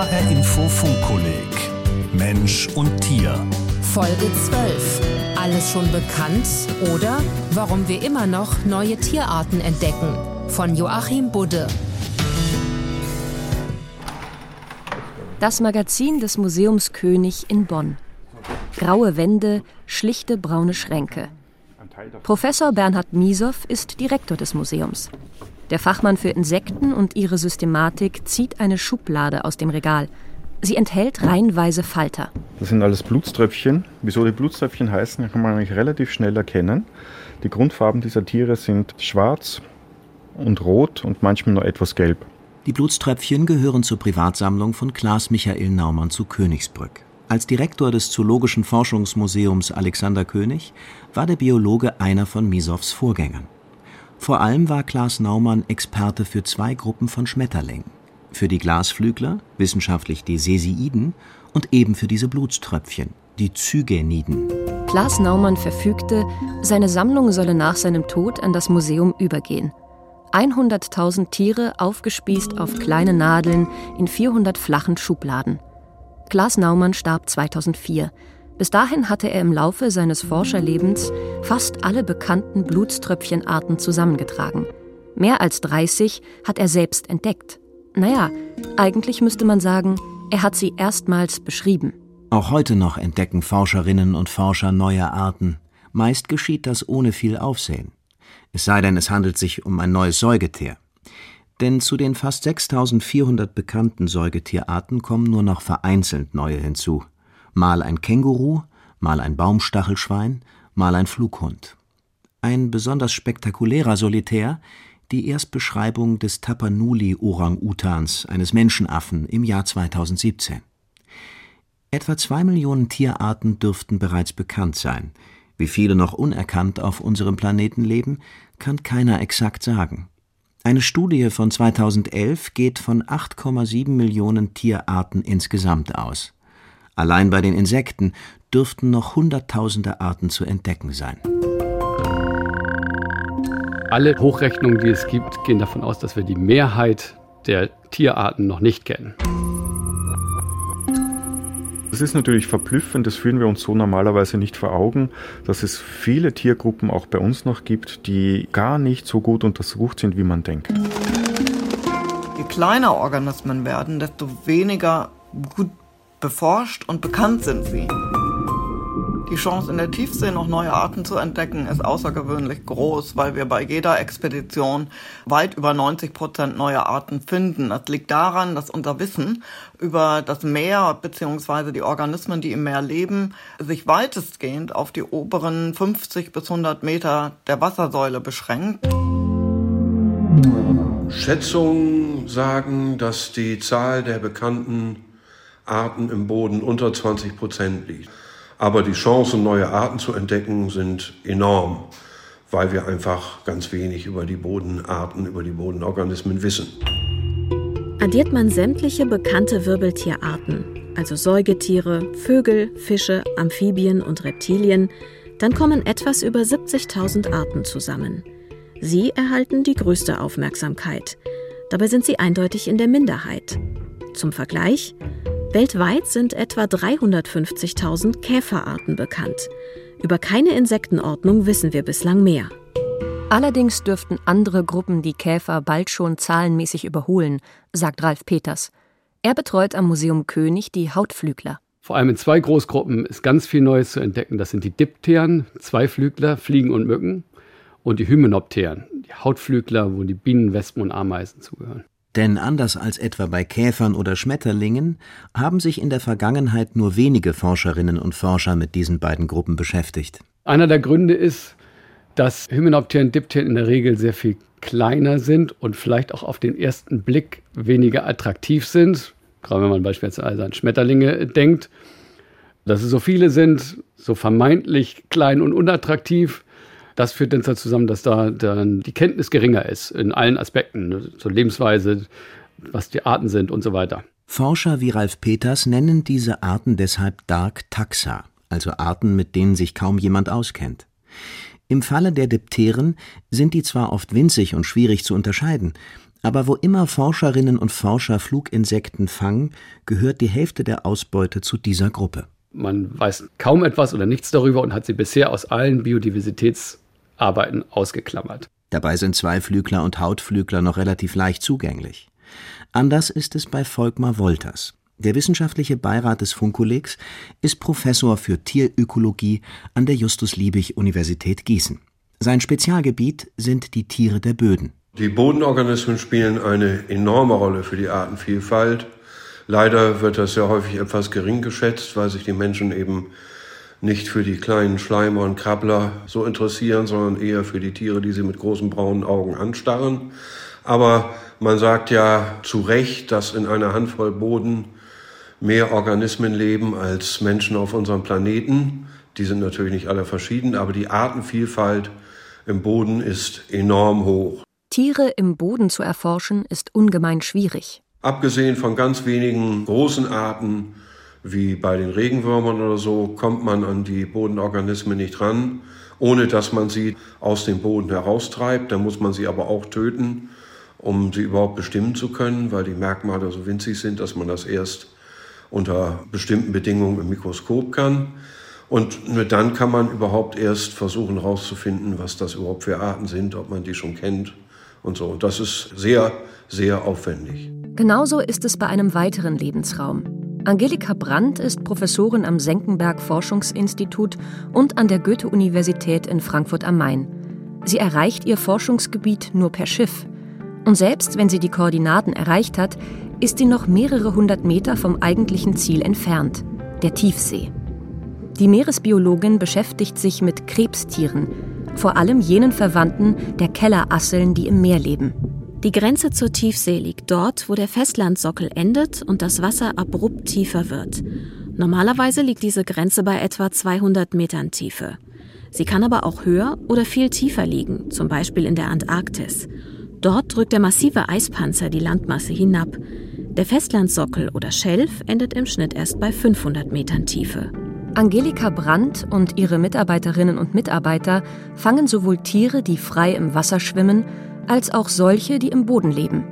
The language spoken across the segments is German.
HR Info Funkkolleg Mensch und Tier. Folge 12. Alles schon bekannt oder warum wir immer noch neue Tierarten entdecken. Von Joachim Budde. Das Magazin des Museums König in Bonn. Graue Wände, schlichte braune Schränke. Professor Bernhard Miesow ist Direktor des Museums. Der Fachmann für Insekten und ihre Systematik zieht eine Schublade aus dem Regal. Sie enthält reihenweise Falter. Das sind alles Blutströpfchen. Wieso die Blutströpfchen heißen, kann man eigentlich relativ schnell erkennen. Die Grundfarben dieser Tiere sind schwarz und rot und manchmal nur etwas gelb. Die Blutströpfchen gehören zur Privatsammlung von Klaas Michael Naumann zu Königsbrück. Als Direktor des Zoologischen Forschungsmuseums Alexander König war der Biologe einer von Misows Vorgängern. Vor allem war Klaas Naumann Experte für zwei Gruppen von Schmetterlingen. Für die Glasflügler, wissenschaftlich die Sesiiden, und eben für diese Blutströpfchen, die Zygeniden. Klaas Naumann verfügte, seine Sammlung solle nach seinem Tod an das Museum übergehen. 100.000 Tiere aufgespießt auf kleine Nadeln in 400 flachen Schubladen. Klaas Naumann starb 2004. Bis dahin hatte er im Laufe seines Forscherlebens fast alle bekannten Blutströpfchenarten zusammengetragen. Mehr als 30 hat er selbst entdeckt. Naja, eigentlich müsste man sagen, er hat sie erstmals beschrieben. Auch heute noch entdecken Forscherinnen und Forscher neue Arten. Meist geschieht das ohne viel Aufsehen. Es sei denn, es handelt sich um ein neues Säugetier. Denn zu den fast 6400 bekannten Säugetierarten kommen nur noch vereinzelt neue hinzu mal ein Känguru, mal ein Baumstachelschwein, mal ein Flughund. Ein besonders spektakulärer Solitär die Erstbeschreibung des Tapanuli-Orang-Utans, eines Menschenaffen, im Jahr 2017. Etwa zwei Millionen Tierarten dürften bereits bekannt sein. Wie viele noch unerkannt auf unserem Planeten leben, kann keiner exakt sagen. Eine Studie von 2011 geht von 8,7 Millionen Tierarten insgesamt aus. Allein bei den Insekten dürften noch Hunderttausende Arten zu entdecken sein. Alle Hochrechnungen, die es gibt, gehen davon aus, dass wir die Mehrheit der Tierarten noch nicht kennen. Das ist natürlich verblüffend, das führen wir uns so normalerweise nicht vor Augen, dass es viele Tiergruppen auch bei uns noch gibt, die gar nicht so gut untersucht sind, wie man denkt. Je kleiner Organismen werden, desto weniger gut beforscht und bekannt sind sie. Die Chance in der Tiefsee noch neue Arten zu entdecken ist außergewöhnlich groß, weil wir bei jeder Expedition weit über 90 Prozent neue Arten finden. Das liegt daran, dass unser Wissen über das Meer bzw. die Organismen, die im Meer leben, sich weitestgehend auf die oberen 50 bis 100 Meter der Wassersäule beschränkt. Schätzungen sagen, dass die Zahl der bekannten Arten im Boden unter 20 Prozent liegt. Aber die Chancen, neue Arten zu entdecken, sind enorm, weil wir einfach ganz wenig über die Bodenarten, über die Bodenorganismen wissen. Addiert man sämtliche bekannte Wirbeltierarten, also Säugetiere, Vögel, Fische, Amphibien und Reptilien, dann kommen etwas über 70.000 Arten zusammen. Sie erhalten die größte Aufmerksamkeit. Dabei sind sie eindeutig in der Minderheit. Zum Vergleich, Weltweit sind etwa 350.000 Käferarten bekannt. Über keine Insektenordnung wissen wir bislang mehr. Allerdings dürften andere Gruppen die Käfer bald schon zahlenmäßig überholen, sagt Ralf Peters. Er betreut am Museum König die Hautflügler. Vor allem in zwei Großgruppen ist ganz viel Neues zu entdecken. Das sind die Dipteren, Zweiflügler, Fliegen und Mücken, und die Hymenopteren, die Hautflügler, wo die Bienen, Wespen und Ameisen zugehören. Denn anders als etwa bei Käfern oder Schmetterlingen haben sich in der Vergangenheit nur wenige Forscherinnen und Forscher mit diesen beiden Gruppen beschäftigt. Einer der Gründe ist, dass Hymenopteren und Dipteren in der Regel sehr viel kleiner sind und vielleicht auch auf den ersten Blick weniger attraktiv sind. Gerade wenn man beispielsweise an Schmetterlinge denkt. Dass es so viele sind, so vermeintlich klein und unattraktiv, das führt dann zusammen, dass da dann die Kenntnis geringer ist in allen Aspekten, ne? zur Lebensweise, was die Arten sind und so weiter. Forscher wie Ralf Peters nennen diese Arten deshalb Dark Taxa, also Arten, mit denen sich kaum jemand auskennt. Im Falle der Dipteren sind die zwar oft winzig und schwierig zu unterscheiden, Aber wo immer Forscherinnen und Forscher Fluginsekten fangen, gehört die Hälfte der Ausbeute zu dieser Gruppe. Man weiß kaum etwas oder nichts darüber und hat sie bisher aus allen Biodiversitätsarbeiten ausgeklammert. Dabei sind Zweiflügler und Hautflügler noch relativ leicht zugänglich. Anders ist es bei Volkmar Wolters. Der wissenschaftliche Beirat des Funkkollegs ist Professor für Tierökologie an der Justus-Liebig-Universität Gießen. Sein Spezialgebiet sind die Tiere der Böden. Die Bodenorganismen spielen eine enorme Rolle für die Artenvielfalt. Leider wird das ja häufig etwas gering geschätzt, weil sich die Menschen eben nicht für die kleinen Schleimer und Krabbler so interessieren, sondern eher für die Tiere, die sie mit großen braunen Augen anstarren. Aber man sagt ja zu Recht, dass in einer Handvoll Boden mehr Organismen leben als Menschen auf unserem Planeten. Die sind natürlich nicht alle verschieden, aber die Artenvielfalt im Boden ist enorm hoch. Tiere im Boden zu erforschen, ist ungemein schwierig. Abgesehen von ganz wenigen großen Arten, wie bei den Regenwürmern oder so, kommt man an die Bodenorganismen nicht ran, ohne dass man sie aus dem Boden heraustreibt. Da muss man sie aber auch töten, um sie überhaupt bestimmen zu können, weil die Merkmale so winzig sind, dass man das erst unter bestimmten Bedingungen im Mikroskop kann. Und nur dann kann man überhaupt erst versuchen herauszufinden, was das überhaupt für Arten sind, ob man die schon kennt und so. Und das ist sehr, sehr aufwendig. Genauso ist es bei einem weiteren Lebensraum. Angelika Brandt ist Professorin am Senckenberg Forschungsinstitut und an der Goethe-Universität in Frankfurt am Main. Sie erreicht ihr Forschungsgebiet nur per Schiff. Und selbst wenn sie die Koordinaten erreicht hat, ist sie noch mehrere hundert Meter vom eigentlichen Ziel entfernt, der Tiefsee. Die Meeresbiologin beschäftigt sich mit Krebstieren, vor allem jenen Verwandten der Kellerasseln, die im Meer leben. Die Grenze zur Tiefsee liegt dort, wo der Festlandsockel endet und das Wasser abrupt tiefer wird. Normalerweise liegt diese Grenze bei etwa 200 Metern Tiefe. Sie kann aber auch höher oder viel tiefer liegen, zum Beispiel in der Antarktis. Dort drückt der massive Eispanzer die Landmasse hinab. Der Festlandsockel oder Schelf endet im Schnitt erst bei 500 Metern Tiefe. Angelika Brandt und ihre Mitarbeiterinnen und Mitarbeiter fangen sowohl Tiere, die frei im Wasser schwimmen, als auch solche, die im Boden leben.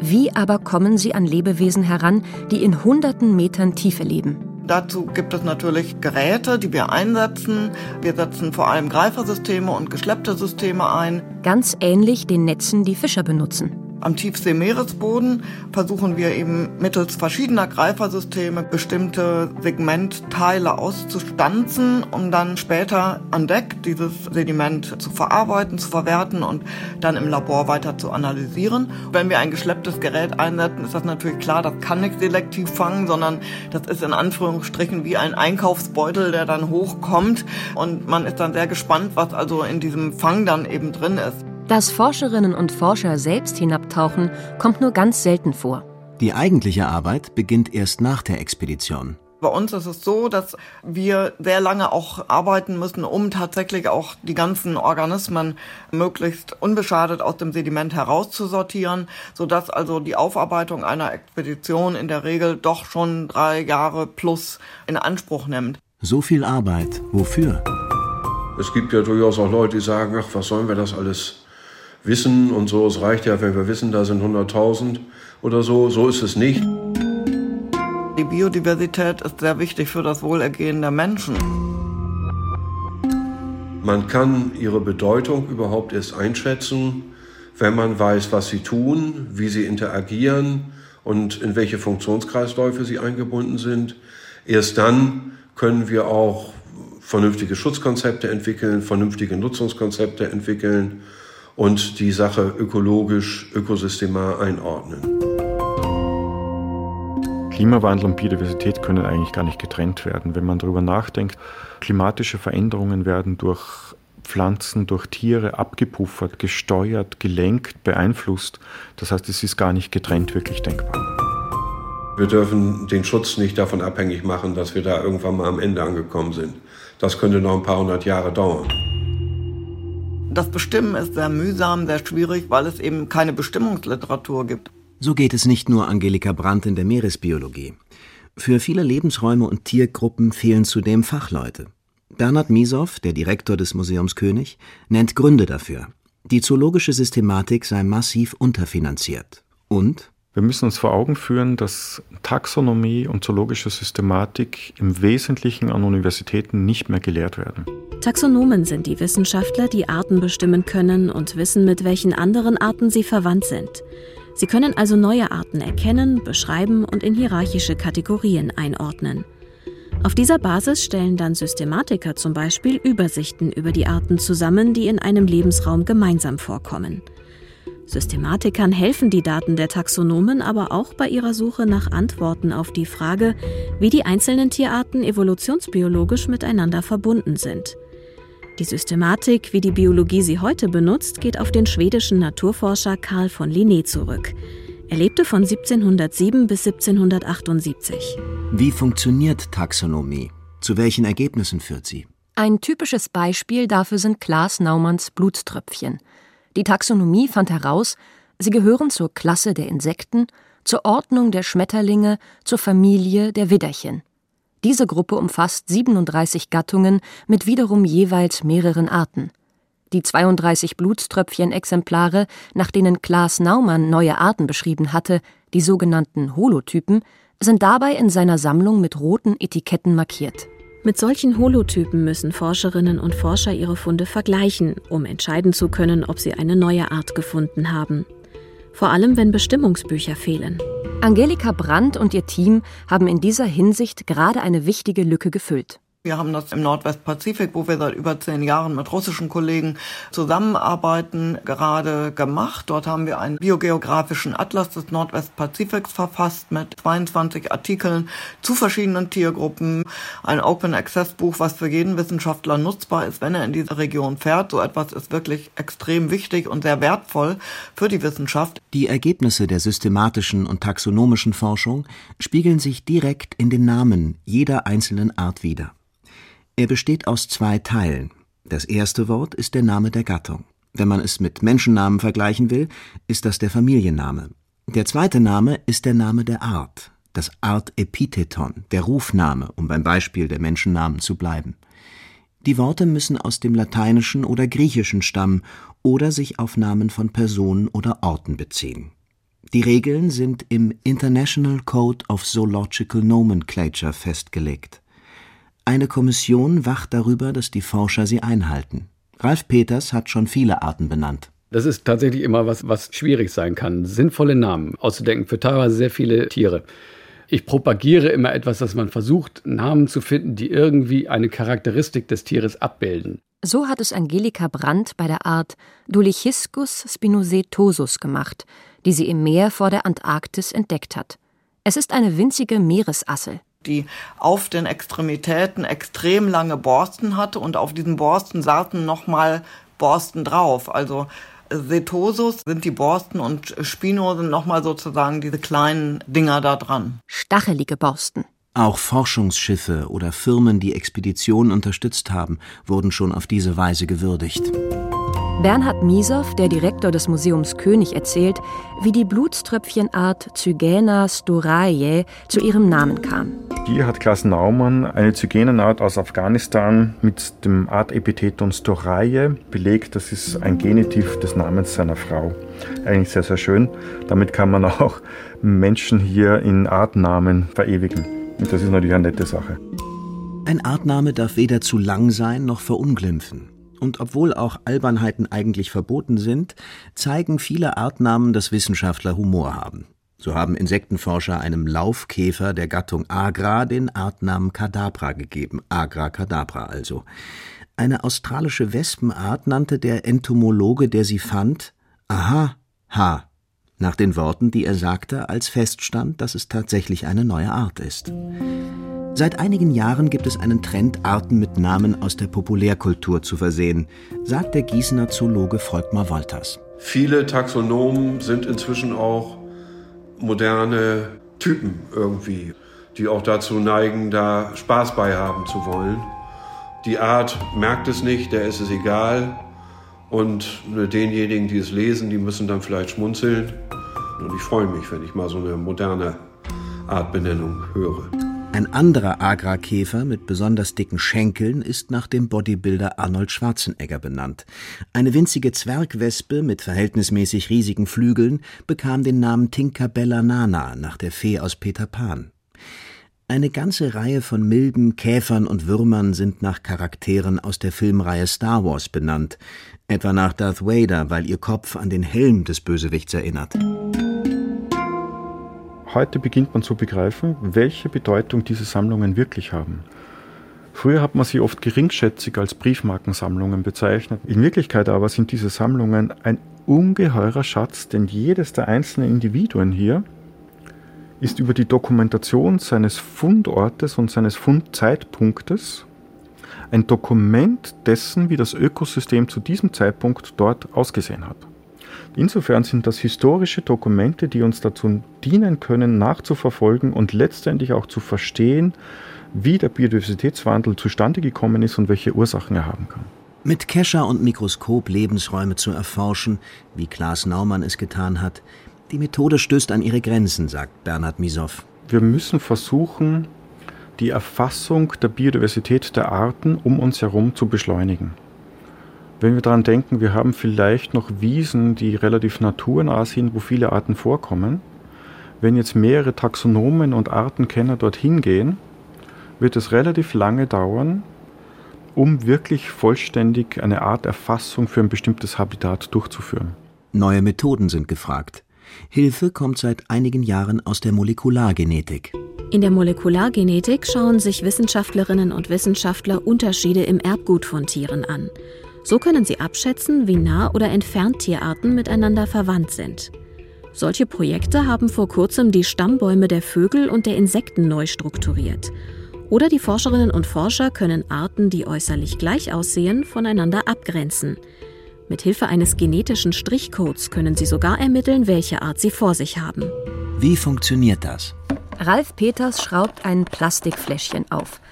Wie aber kommen sie an Lebewesen heran, die in hunderten Metern Tiefe leben? Dazu gibt es natürlich Geräte, die wir einsetzen. Wir setzen vor allem Greifersysteme und geschleppte Systeme ein. Ganz ähnlich den Netzen, die Fischer benutzen. Am Tiefseemeeresboden versuchen wir eben mittels verschiedener Greifersysteme bestimmte Segmentteile auszustanzen, um dann später an Deck dieses Sediment zu verarbeiten, zu verwerten und dann im Labor weiter zu analysieren. Wenn wir ein geschlepptes Gerät einsetzen, ist das natürlich klar, das kann nicht selektiv fangen, sondern das ist in Anführungsstrichen wie ein Einkaufsbeutel, der dann hochkommt und man ist dann sehr gespannt, was also in diesem Fang dann eben drin ist. Dass Forscherinnen und Forscher selbst hinabtauchen, kommt nur ganz selten vor. Die eigentliche Arbeit beginnt erst nach der Expedition. Bei uns ist es so, dass wir sehr lange auch arbeiten müssen, um tatsächlich auch die ganzen Organismen möglichst unbeschadet aus dem Sediment herauszusortieren, sodass also die Aufarbeitung einer Expedition in der Regel doch schon drei Jahre plus in Anspruch nimmt. So viel Arbeit, wofür? Es gibt ja durchaus auch Leute, die sagen, ach, was sollen wir das alles wissen und so. Es reicht ja, wenn wir wissen, da sind 100.000 oder so. So ist es nicht. Die Biodiversität ist sehr wichtig für das Wohlergehen der Menschen. Man kann ihre Bedeutung überhaupt erst einschätzen, wenn man weiß, was sie tun, wie sie interagieren und in welche Funktionskreisläufe sie eingebunden sind. Erst dann können wir auch vernünftige Schutzkonzepte entwickeln, vernünftige Nutzungskonzepte entwickeln und die Sache ökologisch, ökosystemar einordnen. Klimawandel und Biodiversität können eigentlich gar nicht getrennt werden. Wenn man darüber nachdenkt, klimatische Veränderungen werden durch Pflanzen, durch Tiere abgepuffert, gesteuert, gelenkt, beeinflusst. Das heißt, es ist gar nicht getrennt wirklich denkbar. Wir dürfen den Schutz nicht davon abhängig machen, dass wir da irgendwann mal am Ende angekommen sind. Das könnte noch ein paar hundert Jahre dauern. Das Bestimmen ist sehr mühsam, sehr schwierig, weil es eben keine Bestimmungsliteratur gibt. So geht es nicht nur Angelika Brandt in der Meeresbiologie. Für viele Lebensräume und Tiergruppen fehlen zudem Fachleute. Bernhard Miesow, der Direktor des Museums König, nennt Gründe dafür. Die zoologische Systematik sei massiv unterfinanziert. Und wir müssen uns vor Augen führen, dass Taxonomie und zoologische Systematik im Wesentlichen an Universitäten nicht mehr gelehrt werden. Taxonomen sind die Wissenschaftler, die Arten bestimmen können und wissen, mit welchen anderen Arten sie verwandt sind. Sie können also neue Arten erkennen, beschreiben und in hierarchische Kategorien einordnen. Auf dieser Basis stellen dann Systematiker zum Beispiel Übersichten über die Arten zusammen, die in einem Lebensraum gemeinsam vorkommen. Systematikern helfen die Daten der Taxonomen aber auch bei ihrer Suche nach Antworten auf die Frage, wie die einzelnen Tierarten evolutionsbiologisch miteinander verbunden sind. Die Systematik, wie die Biologie sie heute benutzt, geht auf den schwedischen Naturforscher Carl von Linné zurück. Er lebte von 1707 bis 1778. Wie funktioniert Taxonomie? Zu welchen Ergebnissen führt sie? Ein typisches Beispiel dafür sind Klaas Naumanns Blutströpfchen. Die Taxonomie fand heraus, sie gehören zur Klasse der Insekten, zur Ordnung der Schmetterlinge, zur Familie der Widderchen. Diese Gruppe umfasst 37 Gattungen mit wiederum jeweils mehreren Arten. Die 32 Blutströpfchen-Exemplare, nach denen Klaas Naumann neue Arten beschrieben hatte, die sogenannten Holotypen, sind dabei in seiner Sammlung mit roten Etiketten markiert. Mit solchen Holotypen müssen Forscherinnen und Forscher ihre Funde vergleichen, um entscheiden zu können, ob sie eine neue Art gefunden haben. Vor allem, wenn Bestimmungsbücher fehlen. Angelika Brandt und ihr Team haben in dieser Hinsicht gerade eine wichtige Lücke gefüllt. Wir haben das im Nordwestpazifik, wo wir seit über zehn Jahren mit russischen Kollegen zusammenarbeiten, gerade gemacht. Dort haben wir einen biogeografischen Atlas des Nordwestpazifiks verfasst mit 22 Artikeln zu verschiedenen Tiergruppen. Ein Open Access Buch, was für jeden Wissenschaftler nutzbar ist, wenn er in diese Region fährt. So etwas ist wirklich extrem wichtig und sehr wertvoll für die Wissenschaft. Die Ergebnisse der systematischen und taxonomischen Forschung spiegeln sich direkt in den Namen jeder einzelnen Art wider. Er besteht aus zwei Teilen. Das erste Wort ist der Name der Gattung. Wenn man es mit Menschennamen vergleichen will, ist das der Familienname. Der zweite Name ist der Name der Art, das Artepitheton, der Rufname, um beim Beispiel der Menschennamen zu bleiben. Die Worte müssen aus dem Lateinischen oder Griechischen stammen oder sich auf Namen von Personen oder Orten beziehen. Die Regeln sind im International Code of Zoological Nomenclature festgelegt. Eine Kommission wacht darüber, dass die Forscher sie einhalten. Ralf Peters hat schon viele Arten benannt. Das ist tatsächlich immer was, was schwierig sein kann, sinnvolle Namen auszudenken für teilweise sehr viele Tiere. Ich propagiere immer etwas, dass man versucht, Namen zu finden, die irgendwie eine Charakteristik des Tieres abbilden. So hat es Angelika Brandt bei der Art Dulichiscus spinosetosus gemacht, die sie im Meer vor der Antarktis entdeckt hat. Es ist eine winzige Meeresassel die auf den Extremitäten extrem lange Borsten hatte und auf diesen Borsten saßen nochmal Borsten drauf. Also Setosus sind die Borsten und Spino sind nochmal sozusagen diese kleinen Dinger da dran. Stachelige Borsten. Auch Forschungsschiffe oder Firmen, die Expeditionen unterstützt haben, wurden schon auf diese Weise gewürdigt. Bernhard Miesow, der Direktor des Museums König, erzählt, wie die Blutströpfchenart Zygena storae zu ihrem Namen kam. Hier hat Klaas Naumann eine Zygenenart aus Afghanistan mit dem Artepitheton storae belegt. Das ist ein Genitiv des Namens seiner Frau. Eigentlich sehr, sehr schön. Damit kann man auch Menschen hier in Artnamen verewigen. Und das ist natürlich eine nette Sache. Ein Artname darf weder zu lang sein noch verunglimpfen. Und obwohl auch Albernheiten eigentlich verboten sind, zeigen viele Artnamen, dass Wissenschaftler Humor haben. So haben Insektenforscher einem Laufkäfer der Gattung Agra den Artnamen Kadabra gegeben, Agra cadabra also. Eine australische Wespenart nannte der Entomologe, der sie fand, Aha, ha, nach den Worten, die er sagte, als feststand, dass es tatsächlich eine neue Art ist. Seit einigen Jahren gibt es einen Trend, Arten mit Namen aus der Populärkultur zu versehen, sagt der Gießener Zoologe Volkmar Wolters. Viele Taxonomen sind inzwischen auch moderne Typen irgendwie, die auch dazu neigen, da Spaß bei haben zu wollen. Die Art merkt es nicht, der ist es egal. Und denjenigen, die es lesen, die müssen dann vielleicht schmunzeln. Und ich freue mich, wenn ich mal so eine moderne Artbenennung höre. Ein anderer Agra-Käfer mit besonders dicken Schenkeln ist nach dem Bodybuilder Arnold Schwarzenegger benannt. Eine winzige Zwergwespe mit verhältnismäßig riesigen Flügeln bekam den Namen Tinkerbella Nana nach der Fee aus Peter Pan. Eine ganze Reihe von Milben, Käfern und Würmern sind nach Charakteren aus der Filmreihe Star Wars benannt, etwa nach Darth Vader, weil ihr Kopf an den Helm des Bösewichts erinnert. Heute beginnt man zu begreifen, welche Bedeutung diese Sammlungen wirklich haben. Früher hat man sie oft geringschätzig als Briefmarkensammlungen bezeichnet. In Wirklichkeit aber sind diese Sammlungen ein ungeheurer Schatz, denn jedes der einzelnen Individuen hier ist über die Dokumentation seines Fundortes und seines Fundzeitpunktes ein Dokument dessen, wie das Ökosystem zu diesem Zeitpunkt dort ausgesehen hat. Insofern sind das historische Dokumente, die uns dazu dienen können, nachzuverfolgen und letztendlich auch zu verstehen, wie der Biodiversitätswandel zustande gekommen ist und welche Ursachen er haben kann. Mit Kescher und Mikroskop Lebensräume zu erforschen, wie Klaas Naumann es getan hat, die Methode stößt an ihre Grenzen, sagt Bernhard Misow. Wir müssen versuchen, die Erfassung der Biodiversität der Arten um uns herum zu beschleunigen. Wenn wir daran denken, wir haben vielleicht noch Wiesen, die relativ naturnah sind, wo viele Arten vorkommen. Wenn jetzt mehrere Taxonomen und Artenkenner dorthin gehen, wird es relativ lange dauern, um wirklich vollständig eine Art Erfassung für ein bestimmtes Habitat durchzuführen. Neue Methoden sind gefragt. Hilfe kommt seit einigen Jahren aus der Molekulargenetik. In der Molekulargenetik schauen sich Wissenschaftlerinnen und Wissenschaftler Unterschiede im Erbgut von Tieren an. So können sie abschätzen, wie nah oder entfernt Tierarten miteinander verwandt sind. Solche Projekte haben vor kurzem die Stammbäume der Vögel und der Insekten neu strukturiert. Oder die Forscherinnen und Forscher können Arten, die äußerlich gleich aussehen, voneinander abgrenzen. Mit Hilfe eines genetischen Strichcodes können sie sogar ermitteln, welche Art sie vor sich haben. Wie funktioniert das? Ralf Peters schraubt ein Plastikfläschchen auf.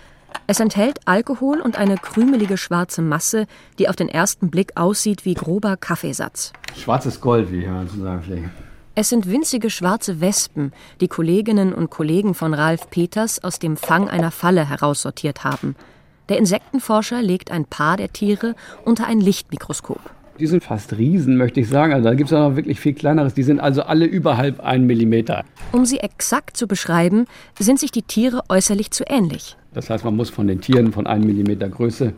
Es enthält Alkohol und eine krümelige schwarze Masse, die auf den ersten Blick aussieht wie grober Kaffeesatz. Schwarzes Gold, wie man zu sagen pflegt. Es sind winzige schwarze Wespen, die Kolleginnen und Kollegen von Ralf Peters aus dem Fang einer Falle heraussortiert haben. Der Insektenforscher legt ein Paar der Tiere unter ein Lichtmikroskop. Die sind fast Riesen, möchte ich sagen. Also da gibt es auch noch wirklich viel kleineres. Die sind also alle überhalb einen Millimeter. Um sie exakt zu beschreiben, sind sich die Tiere äußerlich zu ähnlich. Das heißt, man muss von den Tieren von einem Millimeter Größe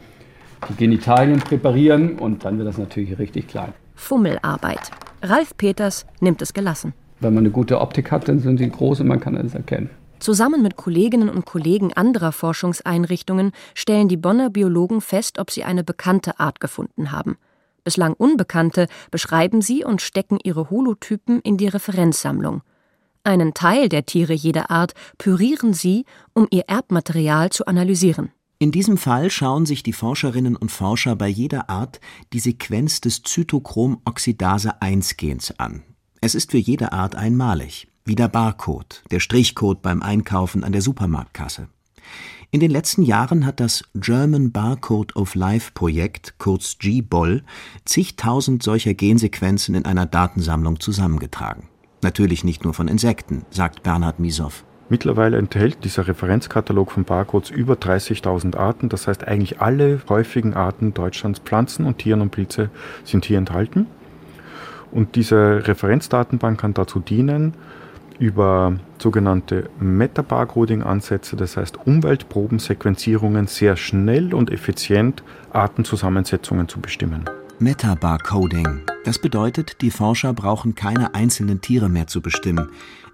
die Genitalien präparieren und dann wird das natürlich richtig klein. Fummelarbeit. Ralf Peters nimmt es gelassen. Wenn man eine gute Optik hat, dann sind sie groß und man kann es erkennen. Zusammen mit Kolleginnen und Kollegen anderer Forschungseinrichtungen stellen die Bonner Biologen fest, ob sie eine bekannte Art gefunden haben. Bislang unbekannte beschreiben sie und stecken ihre Holotypen in die Referenzsammlung. Einen Teil der Tiere jeder Art pürieren sie, um ihr Erbmaterial zu analysieren. In diesem Fall schauen sich die Forscherinnen und Forscher bei jeder Art die Sequenz des Zytochrom-Oxidase-1-Gens an. Es ist für jede Art einmalig, wie der Barcode, der Strichcode beim Einkaufen an der Supermarktkasse. In den letzten Jahren hat das German Barcode of Life Projekt, kurz GBOL, zigtausend solcher Gensequenzen in einer Datensammlung zusammengetragen. Natürlich nicht nur von Insekten, sagt Bernhard Misow. Mittlerweile enthält dieser Referenzkatalog von Barcodes über 30.000 Arten. Das heißt, eigentlich alle häufigen Arten Deutschlands, Pflanzen und Tieren und Pilze sind hier enthalten. Und diese Referenzdatenbank kann dazu dienen, über sogenannte Metabarcoding-Ansätze, das heißt Umweltprobensequenzierungen, sehr schnell und effizient Artenzusammensetzungen zu bestimmen. Metabarcoding. Das bedeutet, die Forscher brauchen keine einzelnen Tiere mehr zu bestimmen.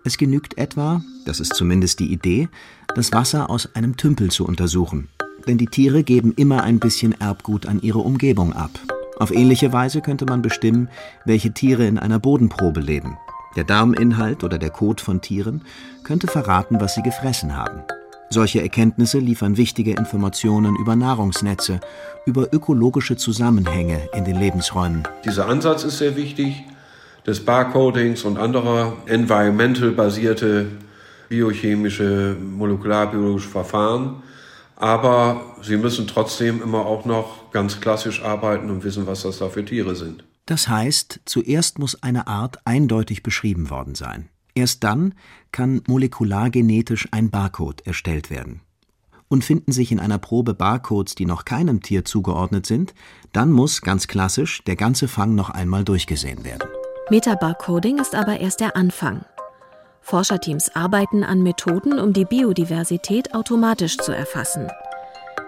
Es genügt etwa, das ist zumindest die Idee, das Wasser aus einem Tümpel zu untersuchen. Denn die Tiere geben immer ein bisschen Erbgut an ihre Umgebung ab. Auf ähnliche Weise könnte man bestimmen, welche Tiere in einer Bodenprobe leben. Der Darminhalt oder der Kot von Tieren könnte verraten, was sie gefressen haben. Solche Erkenntnisse liefern wichtige Informationen über Nahrungsnetze, über ökologische Zusammenhänge in den Lebensräumen. Dieser Ansatz ist sehr wichtig, des Barcodings und anderer environmental-basierte biochemische, molekularbiologische Verfahren. Aber sie müssen trotzdem immer auch noch ganz klassisch arbeiten und wissen, was das da für Tiere sind. Das heißt, zuerst muss eine Art eindeutig beschrieben worden sein. Erst dann kann molekulargenetisch ein Barcode erstellt werden. Und finden sich in einer Probe Barcodes, die noch keinem Tier zugeordnet sind, dann muss, ganz klassisch, der ganze Fang noch einmal durchgesehen werden. Metabarcoding ist aber erst der Anfang. Forscherteams arbeiten an Methoden, um die Biodiversität automatisch zu erfassen.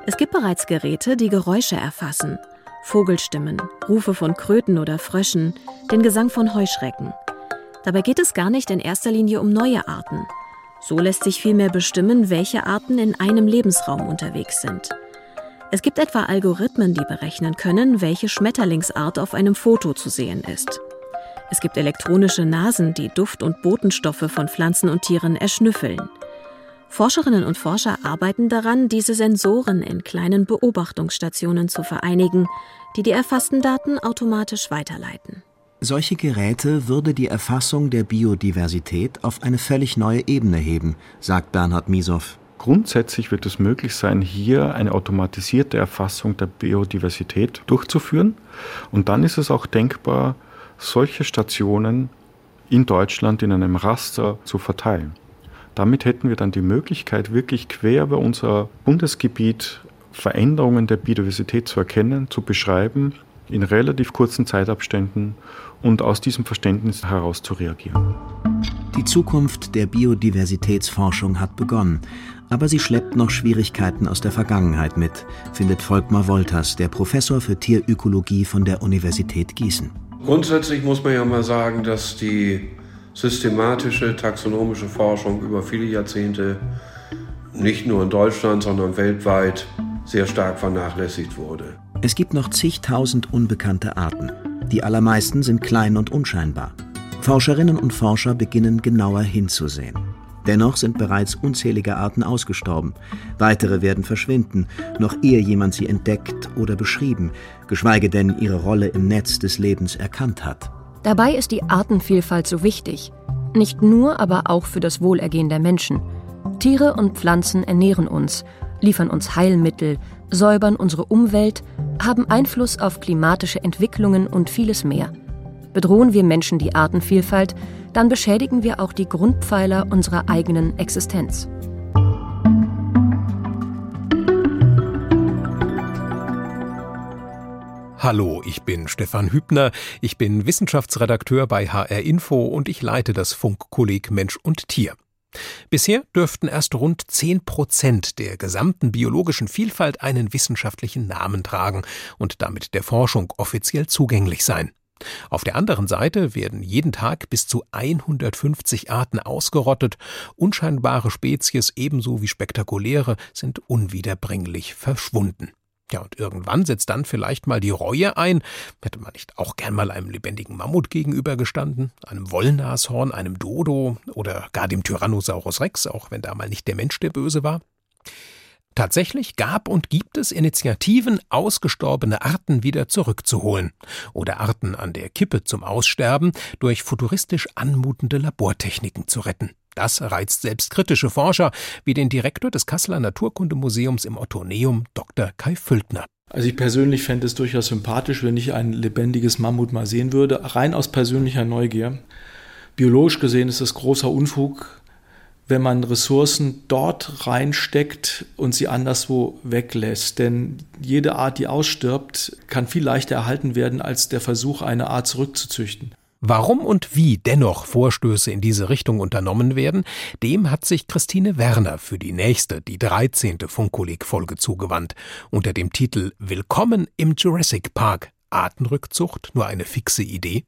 Es gibt bereits Geräte, die Geräusche erfassen. Vogelstimmen, Rufe von Kröten oder Fröschen, den Gesang von Heuschrecken. Dabei geht es gar nicht in erster Linie um neue Arten. So lässt sich vielmehr bestimmen, welche Arten in einem Lebensraum unterwegs sind. Es gibt etwa Algorithmen, die berechnen können, welche Schmetterlingsart auf einem Foto zu sehen ist. Es gibt elektronische Nasen, die Duft- und Botenstoffe von Pflanzen und Tieren erschnüffeln. Forscherinnen und Forscher arbeiten daran, diese Sensoren in kleinen Beobachtungsstationen zu vereinigen, die die erfassten Daten automatisch weiterleiten. Solche Geräte würde die Erfassung der Biodiversität auf eine völlig neue Ebene heben, sagt Bernhard Miesow. Grundsätzlich wird es möglich sein, hier eine automatisierte Erfassung der Biodiversität durchzuführen. Und dann ist es auch denkbar, solche Stationen in Deutschland in einem Raster zu verteilen. Damit hätten wir dann die Möglichkeit, wirklich quer über unser Bundesgebiet Veränderungen der Biodiversität zu erkennen, zu beschreiben, in relativ kurzen Zeitabständen und aus diesem Verständnis heraus zu reagieren. Die Zukunft der Biodiversitätsforschung hat begonnen, aber sie schleppt noch Schwierigkeiten aus der Vergangenheit mit, findet Volkmar Wolters, der Professor für Tierökologie von der Universität Gießen. Grundsätzlich muss man ja mal sagen, dass die systematische taxonomische Forschung über viele Jahrzehnte nicht nur in Deutschland, sondern weltweit sehr stark vernachlässigt wurde. Es gibt noch zigtausend unbekannte Arten. Die allermeisten sind klein und unscheinbar. Forscherinnen und Forscher beginnen genauer hinzusehen. Dennoch sind bereits unzählige Arten ausgestorben. Weitere werden verschwinden, noch ehe jemand sie entdeckt oder beschrieben, geschweige denn ihre Rolle im Netz des Lebens erkannt hat. Dabei ist die Artenvielfalt so wichtig. Nicht nur, aber auch für das Wohlergehen der Menschen. Tiere und Pflanzen ernähren uns, liefern uns Heilmittel, säubern unsere Umwelt, haben Einfluss auf klimatische Entwicklungen und vieles mehr. Bedrohen wir Menschen die Artenvielfalt, dann beschädigen wir auch die Grundpfeiler unserer eigenen Existenz. Hallo, ich bin Stefan Hübner, ich bin Wissenschaftsredakteur bei HR Info und ich leite das Funkkolleg Mensch und Tier. Bisher dürften erst rund 10 Prozent der gesamten biologischen Vielfalt einen wissenschaftlichen Namen tragen und damit der Forschung offiziell zugänglich sein. Auf der anderen Seite werden jeden Tag bis zu 150 Arten ausgerottet, unscheinbare Spezies ebenso wie spektakuläre sind unwiederbringlich verschwunden. Ja, und irgendwann setzt dann vielleicht mal die Reue ein. Hätte man nicht auch gern mal einem lebendigen Mammut gegenübergestanden, einem Wollnashorn, einem Dodo oder gar dem Tyrannosaurus Rex, auch wenn da mal nicht der Mensch der Böse war? Tatsächlich gab und gibt es Initiativen, ausgestorbene Arten wieder zurückzuholen oder Arten an der Kippe zum Aussterben durch futuristisch anmutende Labortechniken zu retten. Das reizt selbst kritische Forscher wie den Direktor des Kasseler Naturkundemuseums im Ottoneum, Dr. Kai Füldner. Also ich persönlich fände es durchaus sympathisch, wenn ich ein lebendiges Mammut mal sehen würde, rein aus persönlicher Neugier. Biologisch gesehen ist es großer Unfug, wenn man Ressourcen dort reinsteckt und sie anderswo weglässt. Denn jede Art, die ausstirbt, kann viel leichter erhalten werden als der Versuch, eine Art zurückzuzüchten. Warum und wie dennoch Vorstöße in diese Richtung unternommen werden, dem hat sich Christine Werner für die nächste, die 13. Funkkolleg-Folge zugewandt, unter dem Titel Willkommen im Jurassic Park. Artenrückzucht nur eine fixe Idee?